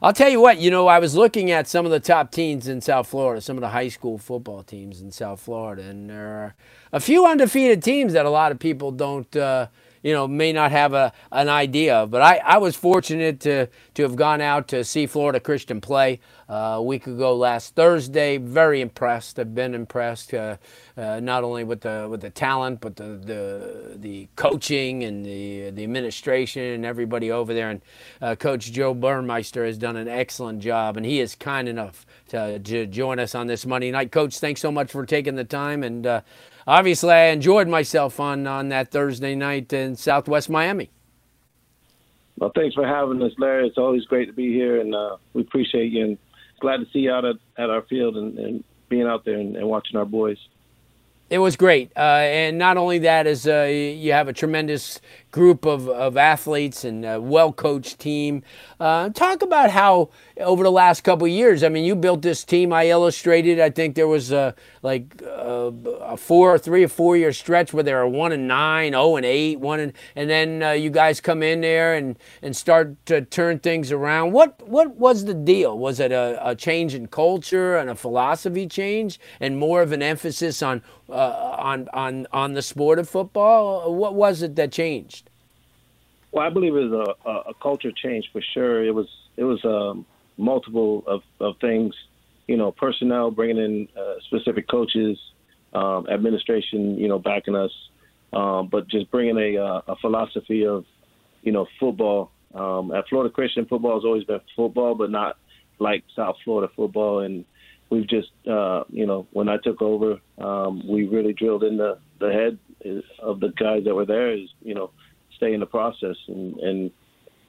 I'll tell you what, you know, I was looking at some of the top teams in South Florida, some of the high school football teams in South Florida, and there are a few undefeated teams that a lot of people don't. Uh, you know, may not have a, an idea of. But I, I was fortunate to, to have gone out to see Florida Christian play uh, a week ago last Thursday. Very impressed. I've been impressed uh, uh, not only with the with the talent, but the the, the coaching and the the administration and everybody over there. And uh, Coach Joe Burmeister has done an excellent job, and he is kind enough to, to join us on this Monday night. Coach, thanks so much for taking the time and uh, obviously I enjoyed myself on on that Thursday night in Southwest Miami. Well, thanks for having us, Larry. It's always great to be here, and uh, we appreciate you. And glad to see you out at, at our field and, and being out there and, and watching our boys. It was great, uh, and not only that is uh, you have a tremendous group of, of athletes and a well coached team. Uh, talk about how over the last couple years, I mean, you built this team. I illustrated. I think there was a, like a, a four, or three or four year stretch where they were one and nine, oh and eight, one and and then uh, you guys come in there and and start to turn things around. What what was the deal? Was it a, a change in culture and a philosophy change, and more of an emphasis on uh, on on on the sport of football? What was it that changed? Well, I believe it was a, a culture change for sure. It was it was um, multiple of, of things, you know, personnel bringing in uh, specific coaches, um, administration, you know, backing us, um, but just bringing a, uh, a philosophy of, you know, football. Um, at Florida Christian, football has always been football, but not like South Florida football. And we've just, uh, you know, when I took over, um, we really drilled in the, the head of the guys that were there is, you know, stay in the process. And, and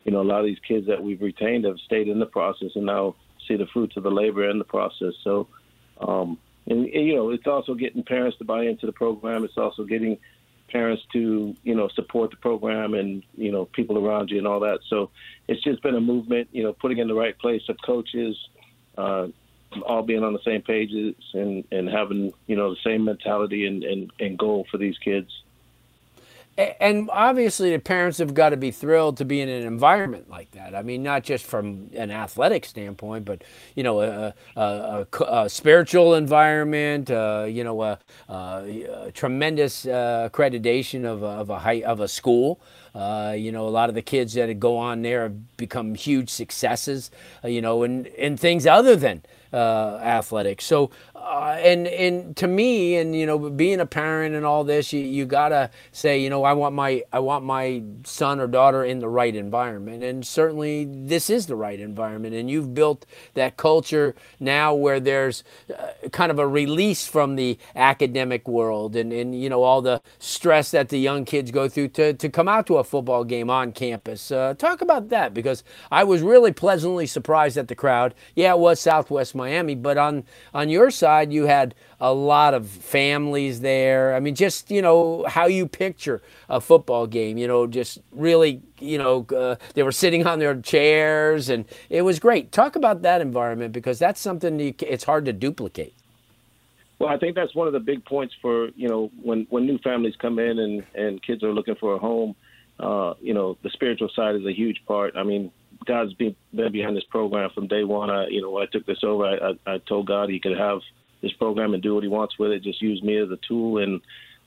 you know, a lot of these kids that we've retained have stayed in the process and now see the fruits of the labor in the process. So, um, and, and you know, it's also getting parents to buy into the program. It's also getting parents to you know support the program and you know people around you and all that. So it's just been a movement. You know, putting in the right place of coaches. Uh, all being on the same pages and, and having you know the same mentality and, and, and goal for these kids and obviously the parents have got to be thrilled to be in an environment like that. I mean, not just from an athletic standpoint, but you know, a, a, a, a spiritual environment. Uh, you know, a, tremendous uh, accreditation of, of a high, of a school. Uh, you know, a lot of the kids that go on there have become huge successes. Uh, you know, in in things other than uh, athletics. So uh, and and to me, and you know, being a parent and all this, you, you gotta say, you know, I want my I want my son or daughter in the right environment, and certainly this is the right environment. And you've built that culture now where there's uh, kind of a release from the academic world and and you know all the stress that the young kids go through to to come out to a football game on campus. Uh, talk about that because I was really pleasantly surprised at the crowd. Yeah, it was Southwest Miami, but on on your side side, you had a lot of families there. I mean, just, you know, how you picture a football game, you know, just really, you know, uh, they were sitting on their chairs and it was great. Talk about that environment because that's something you, it's hard to duplicate. Well, I think that's one of the big points for, you know, when, when new families come in and, and kids are looking for a home, uh, you know, the spiritual side is a huge part. I mean, God's been, been behind this program from day one. I, you know, when I took this over, I, I, I told God he could have this program and do what he wants with it. Just use me as a tool, and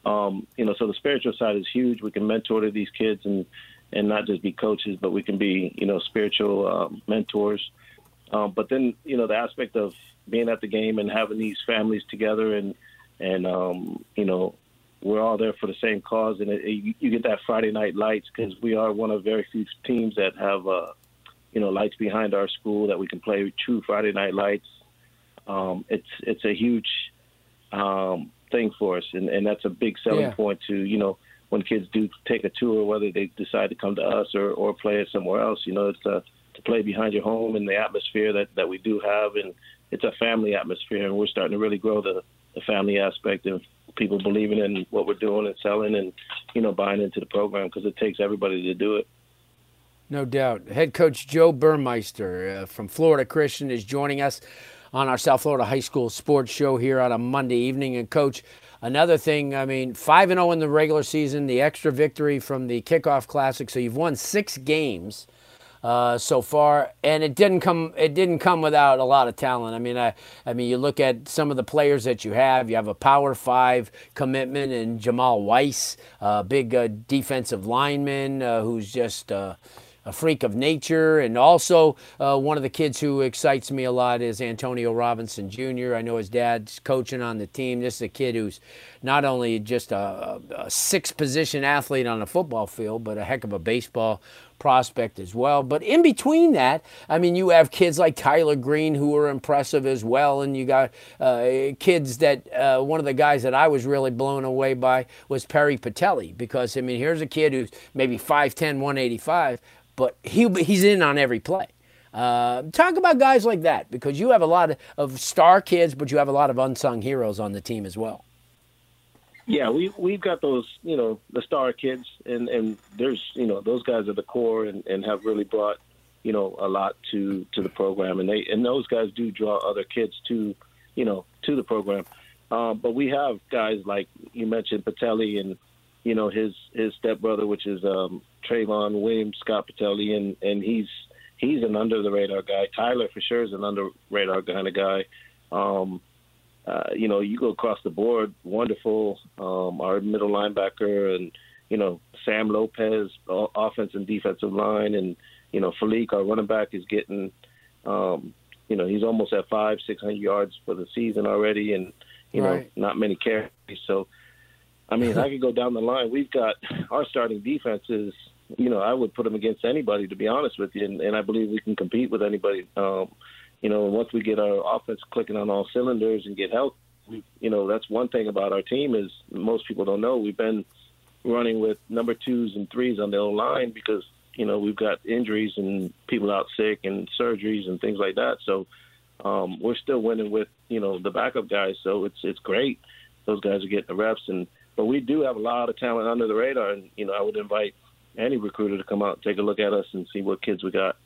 um, you know, so the spiritual side is huge. We can mentor to these kids and and not just be coaches, but we can be you know spiritual um, mentors. Um, but then you know the aspect of being at the game and having these families together and and um, you know we're all there for the same cause and it, it, you get that Friday night lights because we are one of very few teams that have uh, you know lights behind our school that we can play true Friday night lights um, it's it's a huge um, thing for us, and, and that's a big selling yeah. point to you know when kids do take a tour, whether they decide to come to us or, or play it somewhere else. You know, it's a, to play behind your home and the atmosphere that, that we do have, and it's a family atmosphere, and we're starting to really grow the, the family aspect of people believing in what we're doing and selling, and you know buying into the program because it takes everybody to do it. No doubt. Head coach Joe Burmeister uh, from Florida Christian is joining us on our South Florida High School Sports Show here on a Monday evening. And, Coach, another thing, I mean, 5 and 0 in the regular season, the extra victory from the kickoff classic. So you've won six games. uh, so far, and it didn't come. It didn't come without a lot of talent. I mean, I, I mean, you look at some of the players that you have. You have a Power Five commitment in Jamal Weiss, a big uh, defensive lineman uh, who's just uh, a freak of nature. And also, uh, one of the kids who excites me a lot is Antonio Robinson Jr. I know his dad's coaching on the team. This is a kid who's not only just a, a six position athlete on the football field, but a heck of a baseball prospect as well. But in between that, I mean, you have kids like Tyler Green who are impressive as well, and you got uh, kids that uh, one of the guys that I was really blown away by was Perry Patelli because I mean, here's a kid who's maybe 5'10", 185, but he he's in on every play. Uh, talk about guys like that because you have a lot of, of star kids, but you have a lot of unsung heroes on the team as well. Yeah, we we've got those, you know, the star kids, and and there's, you know, those guys are the core and, and have really brought, you know, a lot to to the program, and they and those guys do draw other kids to, you know, to the program. Um, but we have guys like you mentioned Patelli and you know his his stepbrother, which is um, Trayvon Williams Scott Patelli, and and he's he's an under the radar guy. Tyler for sure is an under radar kind of guy. Um, uh, you know, you go across the board, wonderful. Um, our middle linebacker and you know Sam Lopez, offense and defensive line, and you know Falik, our running back, is getting. Um, you know, he's almost at five, six hundred yards for the season already, and you right. know, not many carries. So I mean, I could go down the line. We've got our starting defenses. You know, I would put them against anybody, to be honest with you, and, and I believe we can compete with anybody. Um, you know, once we get our offense clicking on all cylinders and get we, you know, that's one thing about our team is most people don't know we've been running with number twos and threes on the O line because you know we've got injuries and people out sick and surgeries and things like that. So um, we're still winning with you know the backup guys. So it's it's great. Those guys are getting the reps and but we do have a lot of talent under the radar, and you know I would invite any recruiter to come out and take a look at us and see what kids we got.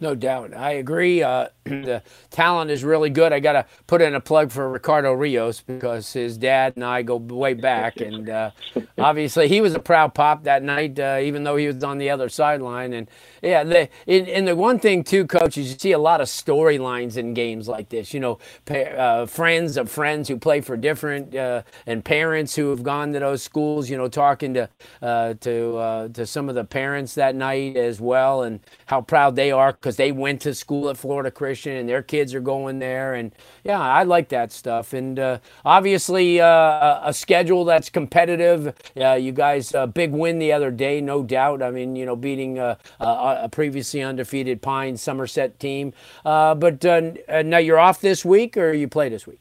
No doubt. I agree. Uh, the talent is really good. I got to put in a plug for Ricardo Rios because his dad and I go way back. And uh, obviously, he was a proud pop that night, uh, even though he was on the other sideline. And yeah, the, and the one thing, too, coach, is you see a lot of storylines in games like this. You know, uh, friends of friends who play for different, uh, and parents who have gone to those schools, you know, talking to, uh, to, to some of the parents that night as well and how proud they are because they went to school at Florida Christian and their kids are going there. And yeah, I like that stuff. And uh, obviously, uh, a schedule that's competitive. Uh, you guys, a big win the other day, no doubt. I mean, you know, beating a, a previously undefeated Pine Somerset team. Uh, but uh, now you're off this week or you play this week?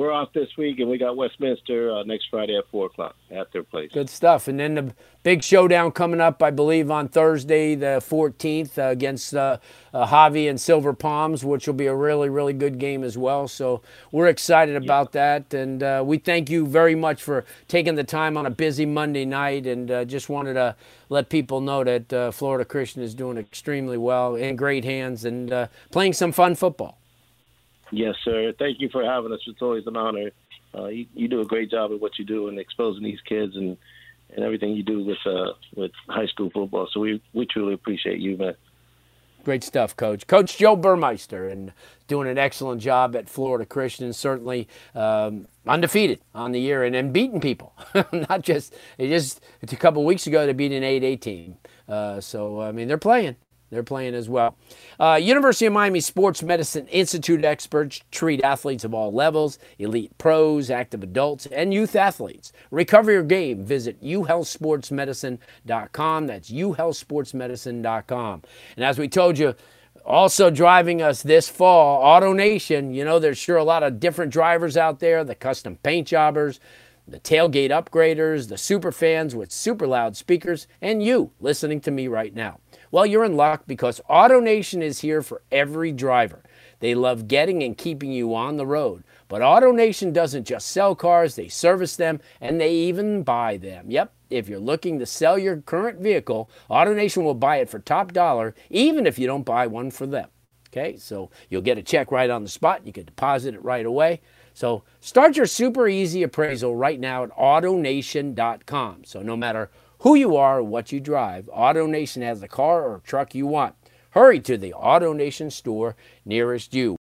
We're off this week, and we got Westminster uh, next Friday at four o'clock at their place. Good stuff. And then the big showdown coming up, I believe, on Thursday, the 14th, uh, against uh, uh, Javi and Silver Palms, which will be a really, really good game as well. So we're excited about yeah. that, and uh, we thank you very much for taking the time on a busy Monday night. And uh, just wanted to let people know that uh, Florida Christian is doing extremely well, in great hands, and playing some fun football. Yes, sir. Thank you for having us. It's always an honor. Uh, you, you, do a great job at what you do and exposing these kids and, and everything you do with uh, with high school football. So we we truly appreciate you, man. Great stuff, Coach. Coach Joe Burmeister, and doing an excellent job at Florida Christian. Certainly um, undefeated on the year and, and beating people. Not just it just a couple weeks ago they beat an 8A team. Uh, so I mean they're playing. They're playing as well. Uh, University of Miami Sports Medicine Institute experts treat athletes of all levels, elite pros, active adults, and youth athletes. Recover your game. Visit uhealthsportsmedicine.com. That's uhealthsportsmedicine.com. And as we told you, also driving us this fall, AutoNation. You know, there's sure a lot of different drivers out there, the custom paint jobbers, the tailgate upgraders, the super fans with super loud speakers, and you listening to me right now. Well, you're in luck because AutoNation is here for every driver. They love getting and keeping you on the road. But AutoNation doesn't just sell cars, they service them and they even buy them. Yep, if you're looking to sell your current vehicle, AutoNation will buy it for top dollar, even if you don't buy one for them. Okay, so you'll get a check right on the spot. You can deposit it right away. So start your super easy appraisal right now at AutoNation.com. So no matter who you are what you drive, AutoNation has the car or truck you want. Hurry to the AutoNation store nearest you.